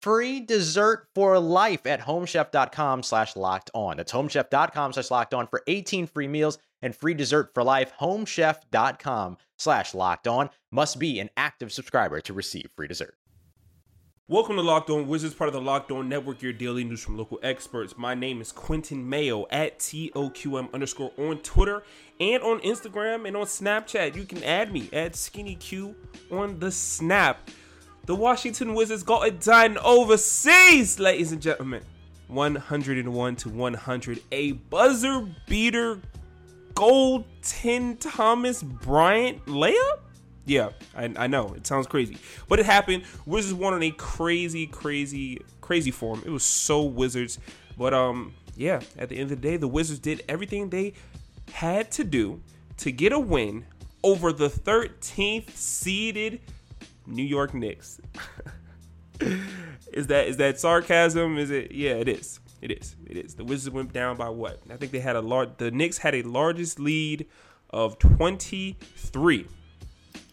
free dessert for life at homechef.com slash locked on. That's homechef.com slash locked on for 18 free meals and free dessert for life. Homechef.com slash locked on must be an active subscriber to receive free dessert. Welcome to Locked On Wizards, part of the Locked On Network, your daily news from local experts. My name is Quinton Mayo at TOQM underscore on Twitter and on Instagram and on Snapchat. You can add me at SkinnyQ on the Snap. The Washington Wizards got it done overseas, ladies and gentlemen. 101 to 100. A buzzer beater gold Tim Thomas Bryant layup? Yeah, I, I know it sounds crazy, but it happened. Wizards won on a crazy, crazy, crazy form. It was so Wizards, but um, yeah. At the end of the day, the Wizards did everything they had to do to get a win over the 13th seeded New York Knicks. is that is that sarcasm? Is it? Yeah, it is. It is. It is. The Wizards went down by what? I think they had a large. The Knicks had a largest lead of 23.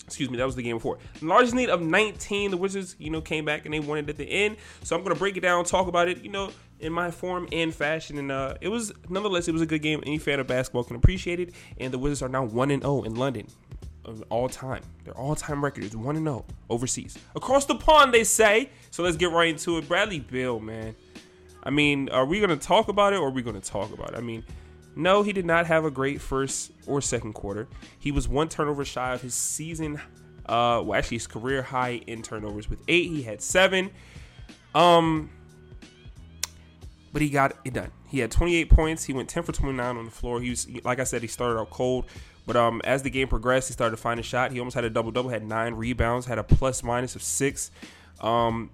Excuse me, that was the game before. The largest lead of 19. The Wizards, you know, came back and they won it at the end. So I'm gonna break it down, talk about it, you know, in my form and fashion. And uh, it was nonetheless, it was a good game. Any fan of basketball can appreciate it. And the Wizards are now one and zero in London all time. Their all time record is 1 0 overseas. Across the pond, they say. So let's get right into it. Bradley Beal, man. I mean, are we going to talk about it or are we going to talk about it? I mean, no, he did not have a great first or second quarter. He was one turnover shy of his season, uh, well, actually, his career high in turnovers with eight. He had seven. Um, but he got it done. He had 28 points. He went 10 for 29 on the floor. He was, like I said, he started out cold, but um, as the game progressed, he started to find a shot. He almost had a double double. Had nine rebounds. Had a plus minus of six. Um,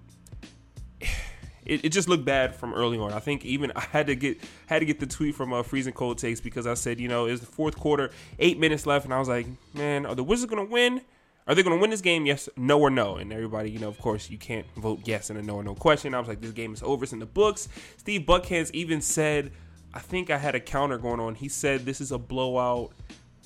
it, it, just looked bad from early on. I think even I had to get had to get the tweet from uh, freezing cold takes because I said, you know, it's the fourth quarter, eight minutes left, and I was like, man, are the Wizards gonna win? Are they to win this game? Yes, no, or no. And everybody, you know, of course, you can't vote yes in a no or no question. I was like, this game is over. It's in the books. Steve Buckhantz even said, I think I had a counter going on. He said this is a blowout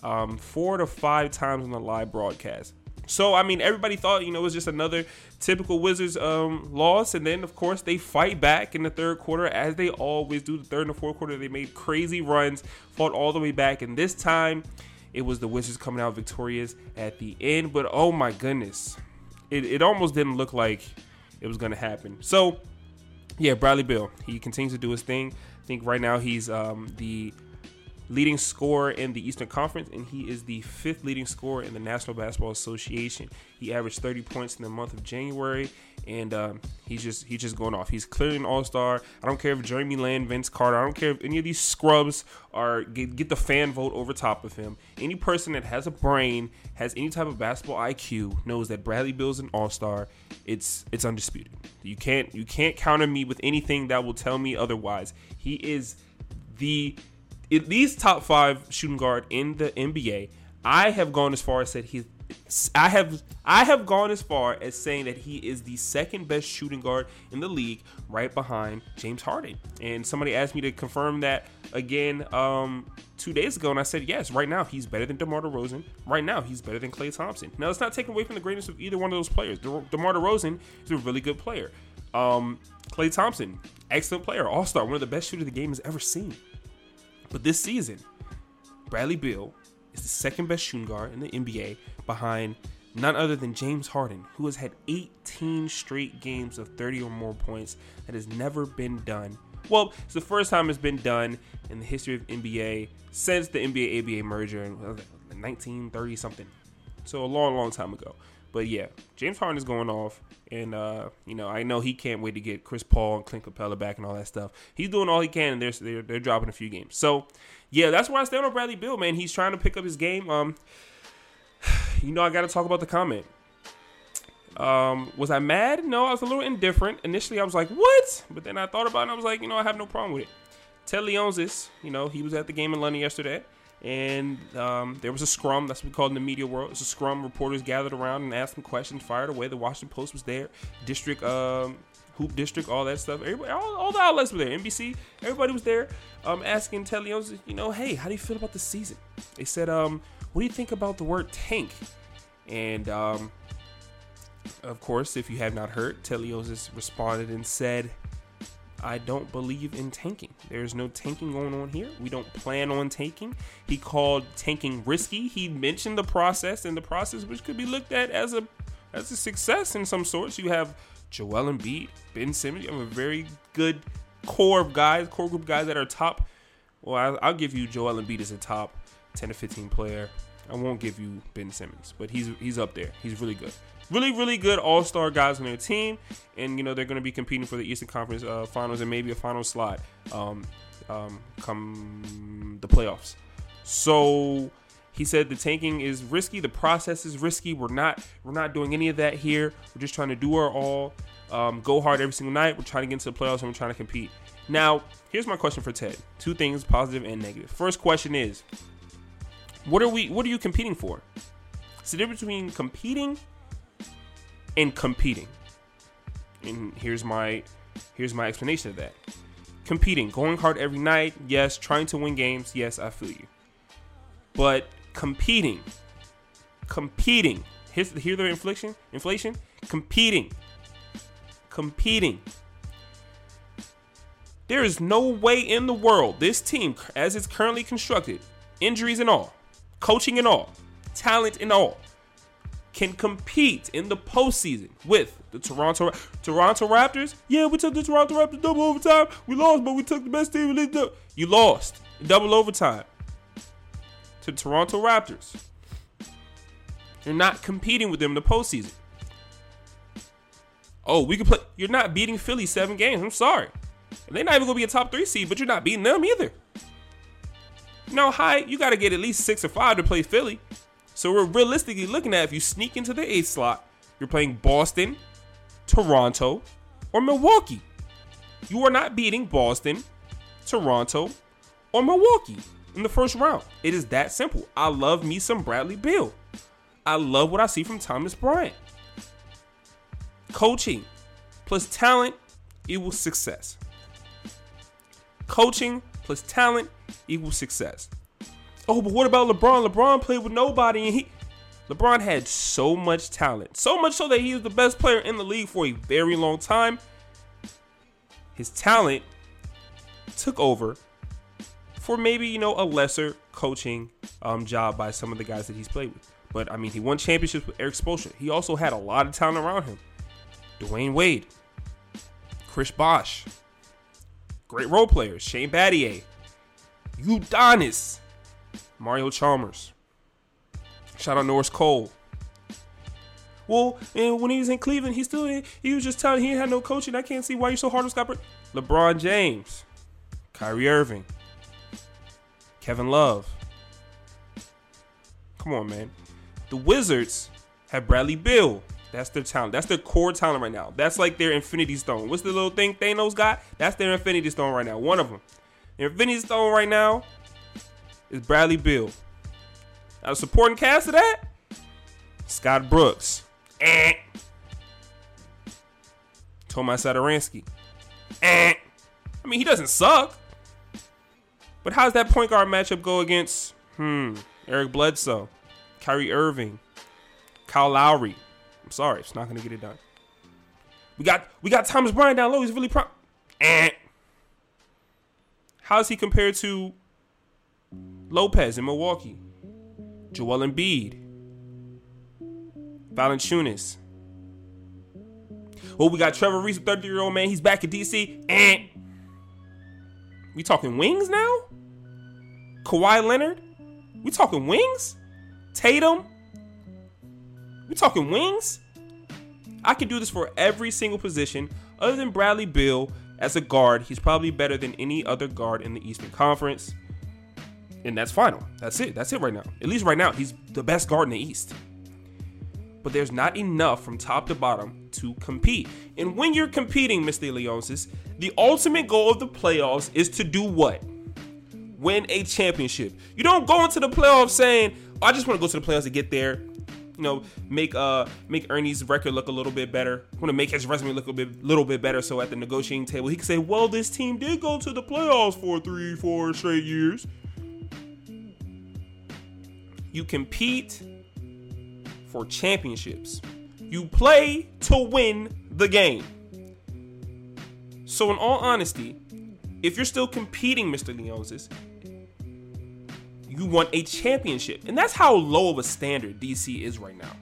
um, four to five times on the live broadcast. So I mean, everybody thought you know it was just another typical Wizards um, loss, and then of course they fight back in the third quarter as they always do. The third and the fourth quarter they made crazy runs, fought all the way back, and this time it was the Wizards coming out victorious at the end. But oh my goodness, it, it almost didn't look like it was going to happen. So yeah, Bradley Beal, he continues to do his thing. I think right now he's um, the leading scorer in the Eastern Conference, and he is the fifth leading scorer in the National Basketball Association. He averaged 30 points in the month of January, and um, he's just he's just going off. He's clearly an All Star. I don't care if Jeremy Lin, Vince Carter, I don't care if any of these scrubs are get, get the fan vote over top of him. Any person that has a brain, has any type of basketball IQ, knows that Bradley Beal's an All Star. It's it's undisputed. You can't you can't counter me with anything that will tell me otherwise. He is the at least top five shooting guard in the NBA. I have gone as far as said he's I have I have gone as far as saying that he is the second best shooting guard in the league, right behind James Harden. And somebody asked me to confirm that again um, two days ago, and I said yes. Right now, he's better than DeMar DeRozan. Right now, he's better than Klay Thompson. Now, it's not taken away from the greatness of either one of those players. De- DeMar DeRozan is a really good player. Um, Klay Thompson, excellent player, All Star, one of the best shooters the game has ever seen. But this season, Bradley Beal is the second best shooting guard in the NBA behind none other than James Harden, who has had 18 straight games of 30 or more points. That has never been done. Well, it's the first time it's been done in the history of NBA since the NBA ABA merger in 1930 something. So a long, long time ago. But yeah, James Harden is going off, and uh, you know I know he can't wait to get Chris Paul and Clint Capela back and all that stuff. He's doing all he can, and they're they're, they're dropping a few games. So yeah, that's where I stand on Bradley Beal, man. He's trying to pick up his game. Um, you know I got to talk about the comment. Um, was I mad? No, I was a little indifferent. Initially, I was like, "What?" But then I thought about it, and I was like, "You know, I have no problem with it." Ted Leonsis, you know, he was at the game in London yesterday and um, there was a scrum. That's what we call it in the media world. It's a scrum. Reporters gathered around and asked them questions, fired away. The Washington Post was there, district, um, hoop district, all that stuff. Everybody, all, all, the outlets were there. NBC, everybody was there, um, asking Ted Leonsis, you know, hey, how do you feel about the season? They said, um, what do you think about the word tank? And um, of course, if you have not heard, Ted Leonsis responded and said, I don't believe in tanking. There's no tanking going on here. We don't plan on tanking. He called tanking risky. He mentioned the process and the process which could be looked at as a as a success in some sorts. You have Joel Embiid, Ben Simmons. You have a very good core of guys, core group guys that are top. Well, I'll give you Joel Embiid as a top 10 to 15 player. I won't give you Ben Simmons, but he's he's up there. He's really good really, really good all star guys on their team. And, you know, they're going to be competing for the Eastern Conference uh, finals and maybe a final slot um, um, come the playoffs. So he said the tanking is risky. The process is risky. We're not we're not doing any of that here. We're just trying to do our all, um, go hard every single night. We're trying to get into the playoffs and we're trying to compete. Now, here's my question for Ted. Two things, positive and negative. First question is, what are we? What are you competing for? It's the difference between competing and competing. And here's my here's my explanation of that. Competing, going hard every night, yes, trying to win games, yes, I feel you. But competing, competing, here's hear the inflation, inflation, competing, competing. There is no way in the world this team, as it's currently constructed, injuries and all, coaching and all, talent and all, can compete in the postseason with the Toronto Toronto Raptors. Yeah, we took the Toronto Raptors double overtime. We lost, but we took the best team in the league. You lost in double overtime to the Toronto Raptors. You're not competing with them in the postseason. Oh, we can play. You're not beating Philly seven games. I'm sorry. They're not even gonna be a top three seed, but you're not beating them either. Know, high, you got to get at least six or five to play Philly. So we're realistically looking at if you sneak into the eighth slot, you're playing Boston, Toronto, or Milwaukee. You are not beating Boston, Toronto, or Milwaukee in the first round. It is that simple. I love me some Bradley Beal. I love what I see from Thomas Bryant. Coaching plus talent equals success. Coaching plus talent equals success. Oh, but what about LeBron? LeBron played with nobody, and he LeBron had so much talent, so much so that he was the best player in the league for a very long time. His talent took over for maybe you know a lesser coaching um, job by some of the guys that he's played with. But I mean, he won championships with Erik Spoelstra. He also had a lot of talent around him. Dwyane Wade, Chris Bosh, great role players. Shane Battier, Udonis. Mario Chalmers. Shout out Norris Cole. Well, and when he was in Cleveland, he still he was just telling he had no coaching. I can't see why you're so hard on Scott. LeBron James, Kyrie Irving, Kevin Love. Come on, man. The Wizards have Bradley Beal. That's their talent. That's their core talent right now. That's like their Infinity Stone. What's the little thing Thanos got? That's their Infinity Stone right now. One of them. Infinity Stone right now is Bradley Beal. Now, supporting cast of that, Scott Brooks. Eh. Tomas. Eh. I mean, he doesn't suck. But how's that point guard matchup go against, hmm, Eric Bledsoe, Kyrie Irving, Kyle Lowry? I'm sorry, it's not gonna get it done. We got we got Thomas Bryant down low. He's really pro. Eh. How's he compared to Lopez in Milwaukee? Joel Embiid, Valanciunas. Well, we got Trevor Ariza, 30 year old man. He's back in DC. Eh. We talking wings now? Kawhi Leonard? We talking wings? Tatum? We talking wings? I can do this for every single position other than Bradley Beal as a guard. He's probably better than any other guard in the Eastern Conference. And that's final. That's it. That's it right now. At least right now, he's the best guard in the East. But there's not enough from top to bottom to compete. And when you're competing, Mr. Leonsis, the ultimate goal of the playoffs is to do what? Win a championship. You don't go into the playoffs saying, oh, I just want to go to the playoffs to get there. You know, make uh make Ernie's record look a little bit better. Want to make his resume look a bit little bit better, so at the negotiating table he can say, "Well, this team did go to the playoffs for three, four straight years." You compete for championships. You play to win the game. So, in all honesty, if you're still competing, Mr. Leonsis, you want a championship. And that's how low of a standard DC is right now.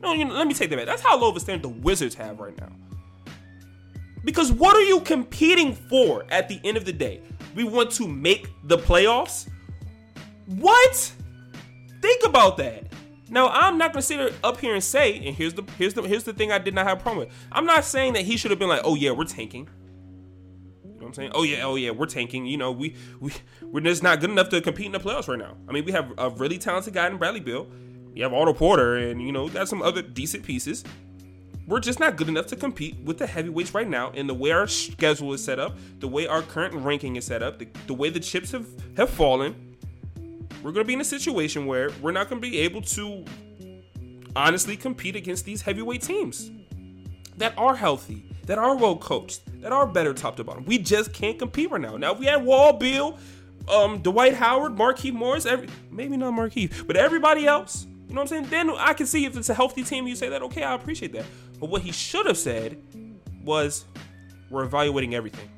No, you know, let me take that back. That's how low of a standard the Wizards have right now. Because what are you competing for at the end of the day? We want to make the playoffs? What? Think about that. Now, I'm not gonna sit up here and say, and here's the here's the here's the thing I did not have a problem with. I'm not saying that he should have been like, oh yeah, we're tanking. You know what I'm saying? Oh yeah, oh yeah, we're tanking. You know, we we we're just not good enough to compete in the playoffs right now. I mean, we have a really talented guy in Bradley Beal. You have Otto Porter, and you know, got some other decent pieces. We're just not good enough to compete with the heavyweights right now. And the way our schedule is set up, the way our current ranking is set up, the, the way the chips have have fallen we're going to be in a situation where we're not going to be able to honestly compete against these heavyweight teams that are healthy, that are well coached, that are better top to bottom. We just can't compete right now. Now, if we had Wall, Beal, um, Dwight Howard, Markieff Morris, every, maybe not Markieff, but everybody else, you know what I'm saying? Then I can see if it's a healthy team, you say that, okay, I appreciate that. But what he should have said was, we're evaluating everything.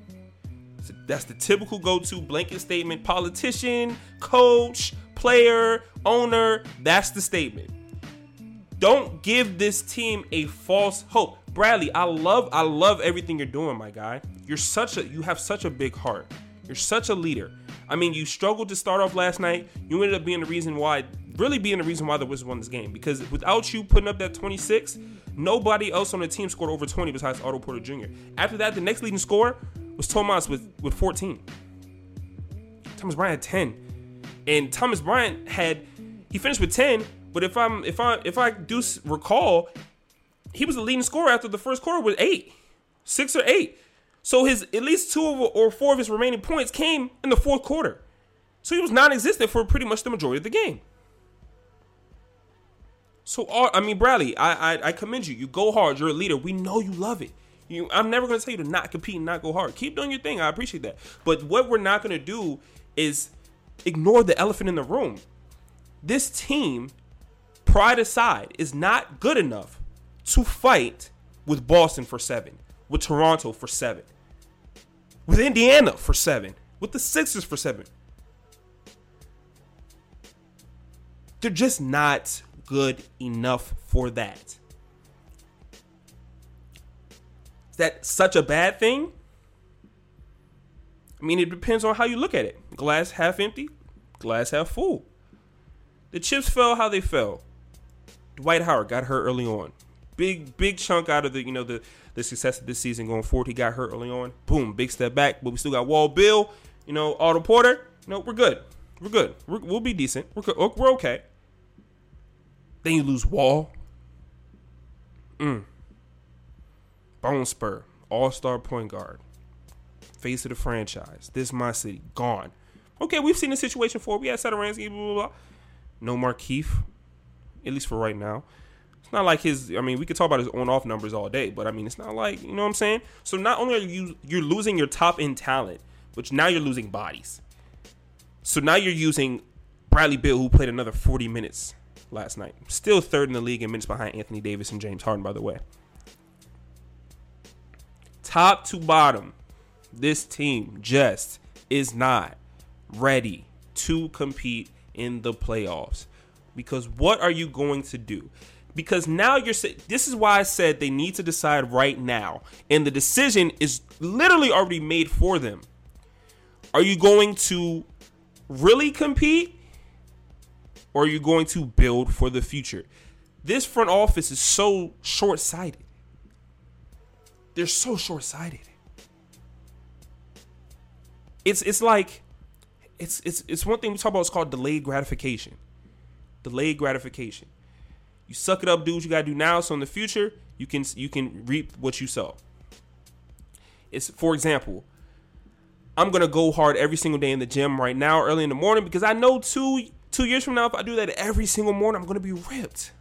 That's the typical go-to blanket statement. Politician, coach, player, owner. That's the statement. Don't give this team a false hope. Bradley, I love I love everything you're doing, my guy. You're such a you have such a big heart. You're such a leader. I mean, you struggled to start off last night. You ended up being the reason why, really being the reason why the Wizards won this game. Because without you putting up that 26, nobody else on the team scored over 20 besides Otto Porter Jr. After that, the next leading scorer was Tomas with, with 14. Thomas Bryant had 10. And Thomas Bryant had he finished with 10, but if I'm if I if I do recall, he was the leading scorer after the first quarter with 8. 6 or 8. So his at least two or four of his remaining points came in the fourth quarter. So he was non-existent for pretty much the majority of the game. So I mean, Bradley, I, I I commend you. You go hard. You're a leader. We know you love it. You, I'm never going to tell you to not compete and not go hard. Keep doing your thing. I appreciate that. But what we're not going to do is ignore the elephant in the room. This team, pride aside, is not good enough to fight with Boston for seven, with Toronto for seven, with Indiana for seven, with the Sixers for seven. They're just not good enough for that. That such a bad thing? I mean, it depends on how you look at it. Glass half empty, glass half full. The chips fell how they fell. Dwight Howard got hurt early on. Big, big chunk out of the, you know, the, the success of this season going forward. He got hurt early on. Boom, big step back. But we still got Wall Beal, you know, Otto Porter. Know, we're good. We're good. we will be decent. We're, good. we're okay. Then you lose Wall. Mm. Bone Spur, all star point guard, face of the franchise. This is my city, gone. Okay, we've seen the situation before. We had Satoransky, blah, blah, blah. No Markieff, at least for right now. It's not like his. I mean, we could talk about his on-off numbers all day, but I mean, it's not like you know what I'm saying. So not only are you you're losing your top end talent, which now you're losing bodies. So now you're using Bradley Beal, who played another 40 minutes last night, still third in the league in minutes behind Anthony Davis and James Harden, by the way. Top to bottom, this team just is not ready to compete in the playoffs. Because what are you going to do? Because now you're this is why I said they need to decide right now. And the decision is literally already made for them. Are you going to really compete? Or are you going to build for the future? This front office is so short sighted. They're so short sighted. It's it's like it's it's it's one thing we talk about. It's called delayed gratification. Delayed gratification. You suck it up, what you gotta do now, so in the future you can you can reap what you sow. It's for example, I'm gonna go hard every single day in the gym right now, early in the morning, because I know two two years from now, if I do that every single morning, I'm gonna be ripped.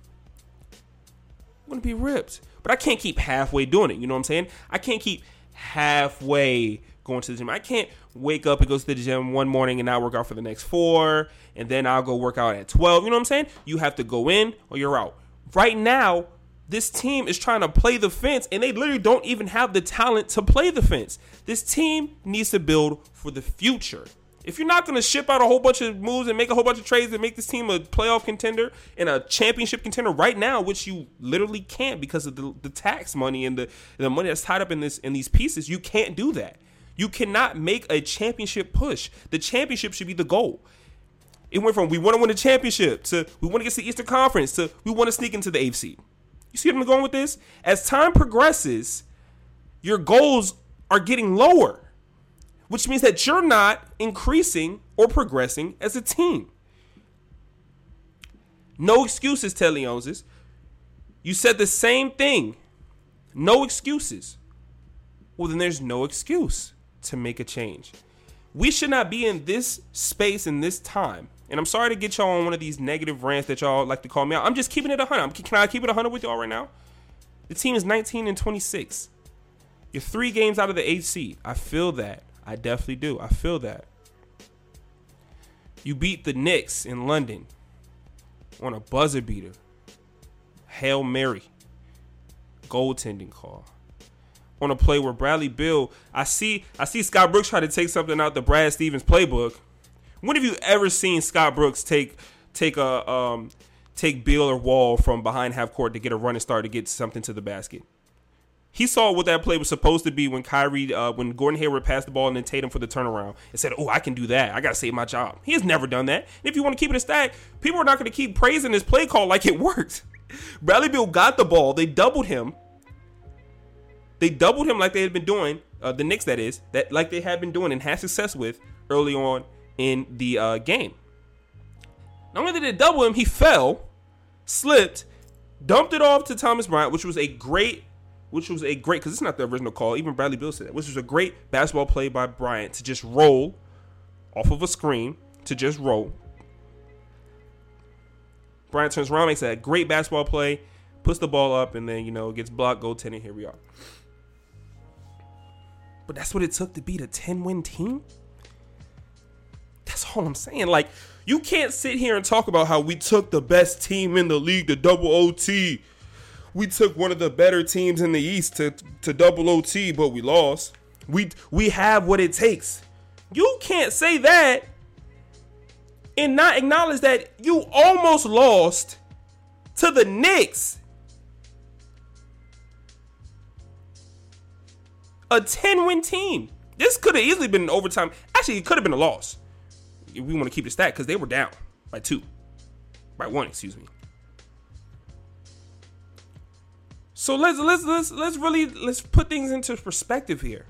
I'm gonna be ripped. But I can't keep halfway doing it. You know what I'm saying? I can't keep halfway going to the gym. I can't wake up and go to the gym one morning and not work out for the next four, and then I'll go work out at 12. You know what I'm saying? You have to go in or you're out. Right now, this team is trying to play the fence, and they literally don't even have the talent to play the fence. This team needs to build for the future. If you're not going to ship out a whole bunch of moves and make a whole bunch of trades and make this team a playoff contender and a championship contender right now, which you literally can't because of the, the tax money and the, the money that's tied up in this in these pieces, you can't do that. You cannot make a championship push. The championship should be the goal. It went from we want to win a championship to we want to get to the Eastern Conference to we want to sneak into the AFC. You see what I'm going with this? As time progresses, your goals are getting lower, which means that you're not increasing or progressing as a team. No excuses, Ted Leonsis. You said the same thing. No excuses. Well, then there's no excuse to make a change. We should not be in this space in this time. And I'm sorry to get y'all on one of these negative rants that y'all like to call me out. I'm just keeping it 100. Can I keep it 100 with y'all right now? The team is 19 and 26. You're three games out of the AC. I feel that. I definitely do. I feel that. You beat the Knicks in London on a buzzer beater. Hail Mary. Goaltending call on a play where Bradley Beal, I see I see Scott Brooks try to take something out the Brad Stevens playbook. When have you ever seen Scott Brooks take take a um, take Beal or Wall from behind half court to get a running start to get something to the basket? He saw what that play was supposed to be when Kyrie, uh, when Gordon Hayward passed the ball and then Tatum for the turnaround and said, "Oh, I can do that. I got to save my job." He has never done that. And if you want to keep it a stack, people are not going to keep praising this play call like it worked. Bradley Beal got the ball. They doubled him. They doubled him like they had been doing, uh, the Knicks that is, that like they had been doing and had success with early on in the uh, game. Not only did they double him, he fell, slipped, dumped it off to Thomas Bryant, which was a great, which was a great because it's not the original call. Even Bradley Beal said that, which was a great basketball play by Bryant to just roll off of a screen to just roll. Bryant turns around, makes a great basketball play, puts the ball up, and then you know gets blocked, goaltending. Here we are. But that's what it took to beat a 10 win team. That's all I'm saying. Like, you can't sit here and talk about how we took the best team in the league to double OT. We took one of the better teams in the East to, to double OT, but we lost. We we have what it takes. You can't say that and not acknowledge that you almost lost to the Knicks a 10 win team. This could have easily been an overtime. Actually, it could have been a loss. If we want to keep the stat because they were down by two, by one, excuse me. So let's let's let's let's really let's put things into perspective here.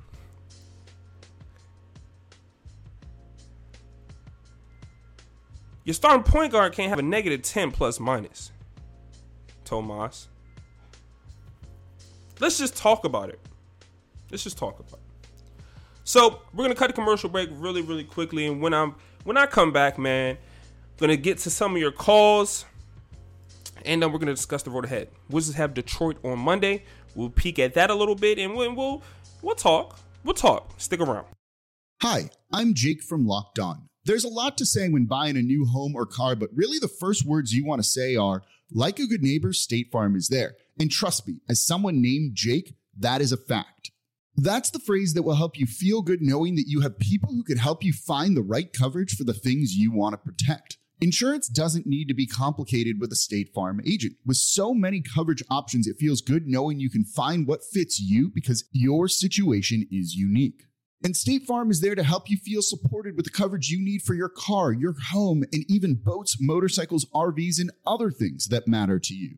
Your starting point guard can't have a negative 10 plus minus. Tomas. Let's just talk about it. Let's just talk about it. So we're gonna cut a commercial break really, really quickly, and when I'm when I come back, man, I'm gonna get to some of your calls, And then we're going to discuss the road ahead. Wizards have Detroit on Monday. We'll peek at that a little bit, and we'll we'll, we'll talk. We'll talk. Stick around. Hi, I'm Jake from Locked On. There's a lot to say when buying a new home or car, but really the first words you want to say are, like a good neighbor, State Farm is there. And trust me, as someone named Jake, that is a fact. That's the phrase that will help you feel good knowing that you have people who can help you find the right coverage for the things you want to protect. Insurance doesn't need to be complicated with a State Farm agent. With so many coverage options, it feels good knowing you can find what fits you because your situation is unique. And State Farm is there to help you feel supported with the coverage you need for your car, your home, and even boats, motorcycles, RVs, and other things that matter to you.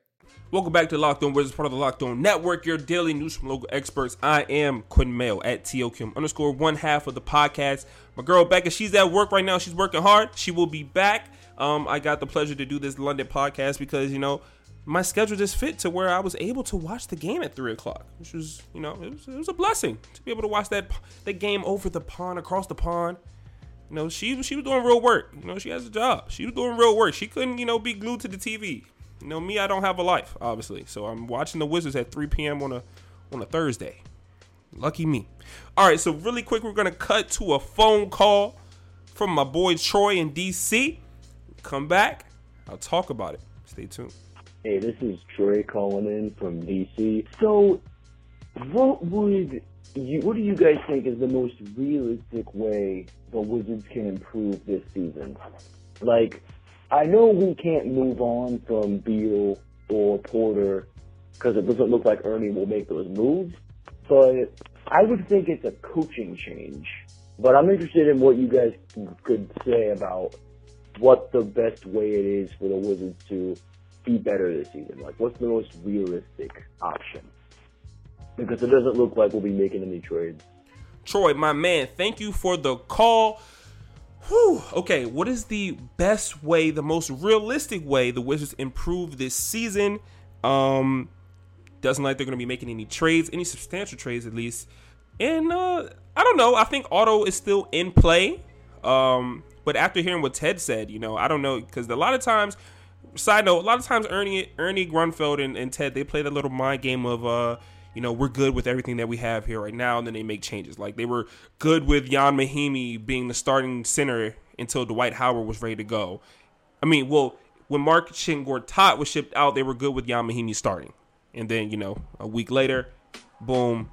Welcome back to Locked On Wizards, part of the Locked On Network, your daily news from local experts. I am Quinn Mayo at TOQM underscore one half of the podcast. My girl Becca, she's at work right now. She's working hard. She will be back. Um, I got the pleasure to do this London podcast because, you know, my schedule just fit to where I was able to watch the game at three o'clock, which was, you know, it was, it was a blessing to be able to watch that that game over the pond, across the pond. You know, she she was doing real work. You know, she has a job. She was doing real work. She couldn't, you know, be glued to the TV. You know, me, I don't have a life, obviously. So I'm watching the Wizards at 3 p.m. on a on a Thursday. Lucky me. All right, so really quick, we're gonna cut to a phone call from my boy Troy in DC. Come back, I'll talk about it. Stay tuned. Hey, this is Troy calling in from DC. So, what would you, what do you guys think is the most realistic way the Wizards can improve this season? Like, I know we can't move on from Beal or Porter because it doesn't look like Ernie will make those moves, but I would think it's a coaching change. But I'm interested in what you guys could say about what the best way it is for the Wizards to be better this season. Like, what's the most realistic option? Because it doesn't look like we'll be making any trades. Troy, my man, thank you for the call. Whew. Okay, what is the best way, the most realistic way the Wizards improve this season? Um, doesn't like they're going to be making any trades, any substantial trades at least. And uh, I don't know. I think Otto is still in play. Um, but after hearing what Ted said, you know, I don't know because a lot of times, side note, a lot of times Ernie, Ernie Grunfeld and, and Ted they play that little mind game of uh, you know, we're good with everything that we have here right now, and then they make changes. Like they were good with Ian Mahinmi being the starting center until Dwight Howard was ready to go. I mean, well, when Marcin Gortat was shipped out, they were good with Ian Mahinmi starting. And then, you know, a week later, boom,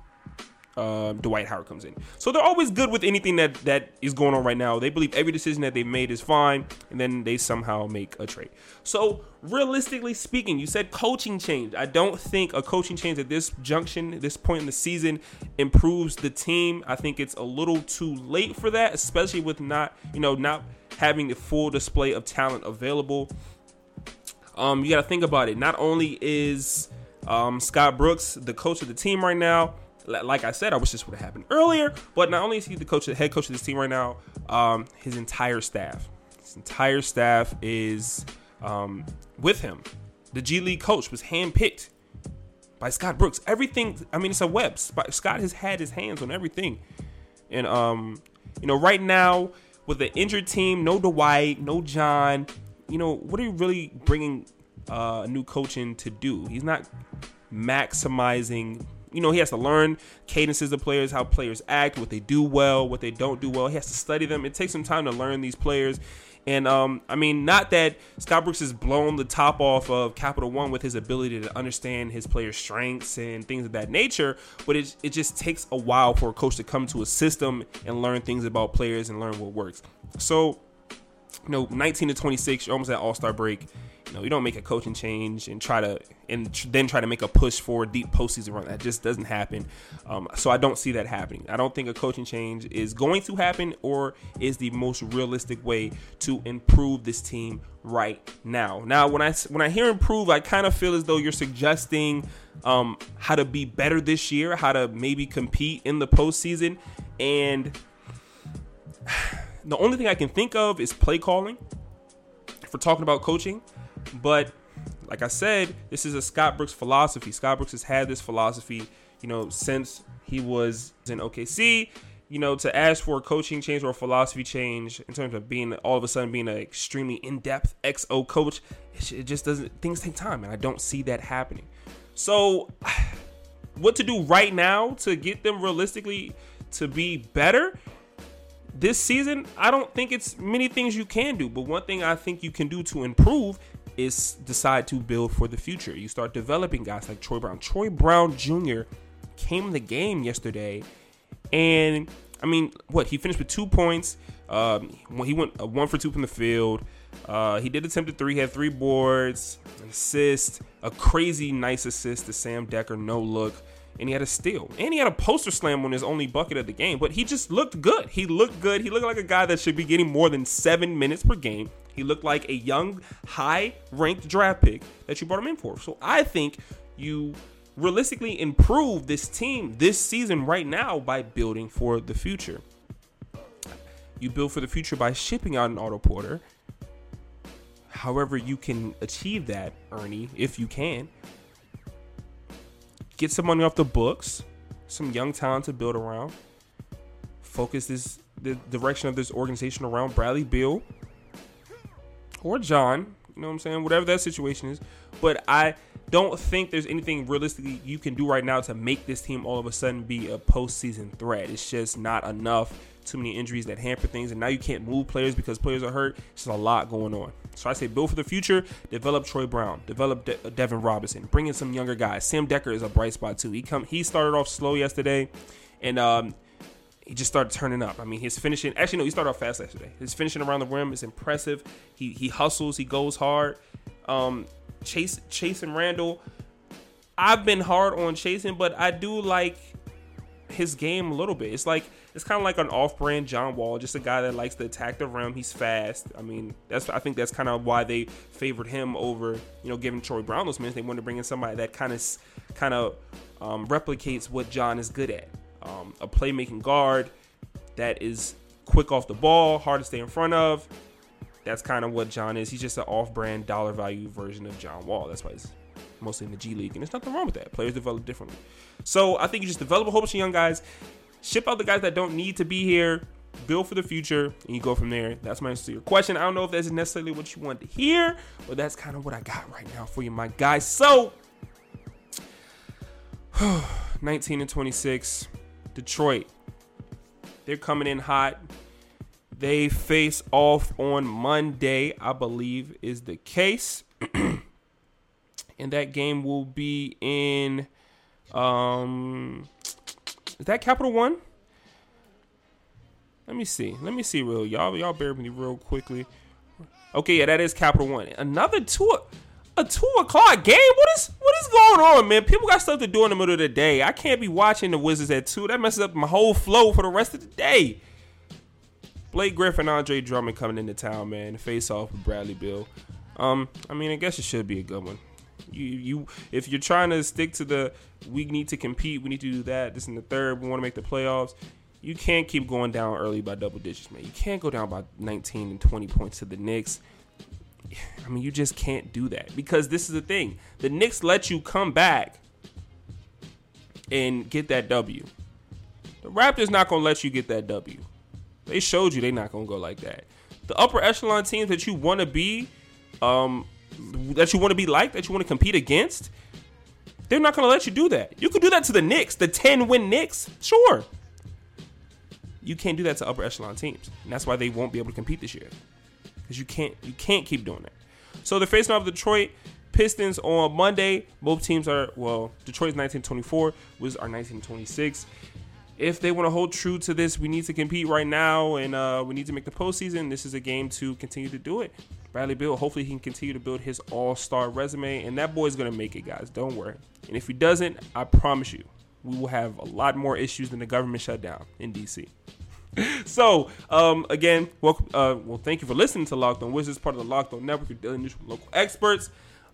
uh, Dwight Howard comes in. So they're always good with anything that that is going on right now. They believe every decision that they've made is fine, and then they somehow make a trade. So realistically speaking, you said coaching change. I don't think a coaching change at this junction, this point in the season, improves the team. I think it's a little too late for that, especially with not you know not having the full display of talent available. Um, you got to think about it. Not only is um, Scott Brooks the coach of the team right now like I said, I wish this would have happened earlier. But not only is he the coach, the head coach of this team right now, um, his entire staff, his entire staff is um, with him. The G League coach was handpicked by Scott Brooks. Everything, I mean, it's a web. Scott has had his hands on everything, and um, you know, right now with the injured team, no Dwight, no John. You know, what are you really bringing uh, a new coach in to do? He's not maximizing you know, he has to learn cadences of players, how players act, what they do well, what they don't do well. He has to study them. It takes some time to learn these players. And um, I mean, not that Scott Brooks has blown the top off of Capital One with his ability to understand his players' strengths and things of that nature, but it, it just takes a while for a coach to come to a system and learn things about players and learn what works. So, you know, 19 to 26, you're almost at All Star break. You know, you don't make a coaching change and try to and tr- then try to make a push for a deep postseason run. That just doesn't happen. Um, so I don't see that happening. I don't think a coaching change is going to happen or is the most realistic way to improve this team right now. Now, when I when I hear improve, I kind of feel as though you're suggesting um, how to be better this year, how to maybe compete in the postseason, and The only thing I can think of is play calling. We're talking about coaching, but like I said, this is a Scott Brooks philosophy. Scott Brooks has had this philosophy, you know, since he was in OKC. You know, to ask for a coaching change or a philosophy change in terms of being all of a sudden being an extremely in-depth XO coach, it just doesn't. Things take time, and I don't see that happening. So, what to do right now to get them realistically to be better? This season, I don't think it's many things you can do, but one thing I think you can do to improve is decide to build for the future. You start developing guys like Troy Brown. Troy Brown Jr. came in the game yesterday, and I mean, what he finished with two points. Um, he went uh, one for two from the field. Uh, he did attempt a three, had three boards, an assist, a crazy nice assist to Sam Dekker, no look, and he had a steal. And he had a poster slam on his only bucket of the game, but he just looked good. He looked good. He looked like a guy that should be getting more than seven minutes per game. He looked like a young, high ranked draft pick that you brought him in for. So I think you realistically improve this team this season right now by building for the future. You build for the future by shipping out an Otto Porter. However, you can achieve that, Ernie, if you can. Get some money off the books, some young talent to build around. Focus this the direction of this organization around Bradley Beal, or John, you know what I'm saying? Whatever that situation is. But I don't think there's anything realistically you can do right now to make this team all of a sudden be a postseason threat. It's just not enough. Too many injuries that hamper things, and now you can't move players because players are hurt. It's a lot going on. So I say build for the future. Develop Troy Brown. Develop De- Devin Robinson. Bring in some younger guys. Sam Dekker is a bright spot too. He come. He started off slow yesterday, and um, he just started turning up. I mean, his finishing actually no, he started off fast yesterday. His finishing around the rim is impressive. He he hustles, he goes hard. Um, Chase Chasson Randle. I've been hard on Chasson, but I do like his game a little bit. It's like it's kind of like an off-brand John Wall, just a guy that likes to attack the rim. He's fast. I mean, that's I think that's kind of why they favored him over you know giving Troy Brown those minutes. They wanted to bring in somebody that kind of kind of um, replicates what John is good at. Um, a playmaking guard that is quick off the ball, hard to stay in front of. That's kind of what John is. He's just an off-brand dollar value version of John Wall. That's why he's mostly in the G League, and there's nothing wrong with that. Players develop differently. So I think you just develop a whole bunch of young guys, ship out the guys that don't need to be here, build for the future, and you go from there. That's my answer to your question. I don't know if that's necessarily what you want to hear, but that's kind of what I got right now for you, my guys. So 19 and 26, Detroit. They're coming in hot. They face off on Monday, I believe is the case. and that game will be in um is that Capital One? Let me see. Let me see real y'all y'all bear with me real quickly. Okay, yeah, that is Capital One. Another two a two o'clock game. What is what is going on, man? People got stuff to do in the middle of the day. I can't be watching the Wizards at two. That messes up my whole flow for the rest of the day. Blake Griffin, Andre Drummond coming into town, man. Face off with Bradley Beal. Um, I mean, I guess it should be a good one. You, you, if you're trying to stick to the, we need to compete, we need to do that. This in the third, we want to make the playoffs. You can't keep going down early by double digits, man. You can't go down by 19 and 20 points to the Knicks. I mean, you just can't do that because this is the thing. The Knicks let you come back and get that W. The Raptors not gonna let you get that W. They showed you they're not gonna go like that. The upper echelon teams that you want to be, um, that you want to be like, that you want to compete against, they're not gonna let you do that. You could do that to the Knicks, the 10 win Knicks, sure. You can't do that to upper echelon teams, and that's why they won't be able to compete this year because you can't you can't keep doing that. So they're facing off Detroit Pistons on Monday. Both teams are well, Detroit's 1924, Wizards are 1926. If they want to hold true to this, we need to compete right now, and uh, we need to make the postseason. This is a game to continue to do it. Bradley Beal, hopefully he can continue to build his all-star resume, and that boy's gonna make it, guys. Don't worry. And if he doesn't, I promise you, we will have a lot more issues than the government shutdown in DC. so um, again, welcome. Uh, well, thank you for listening to Locked On Wizards, part of the Locked On Network, your daily news from local experts.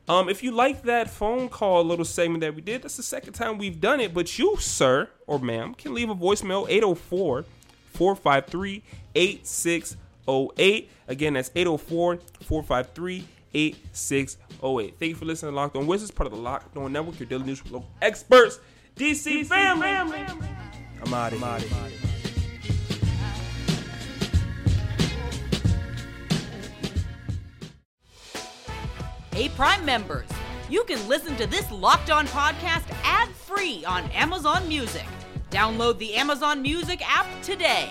Um, if you like that phone call little segment that we did, that's the second time we've done it. But you, sir or ma'am, can leave a voicemail 804 453 8608. Again, that's 804 453 8608. Thank you for listening to Locked On Wizards, part of the Locked On Network, your daily news with local experts. DC, family. I'm out of here. Hey, Prime members, you can listen to this Locked On podcast ad free on Amazon Music. Download the Amazon Music app today.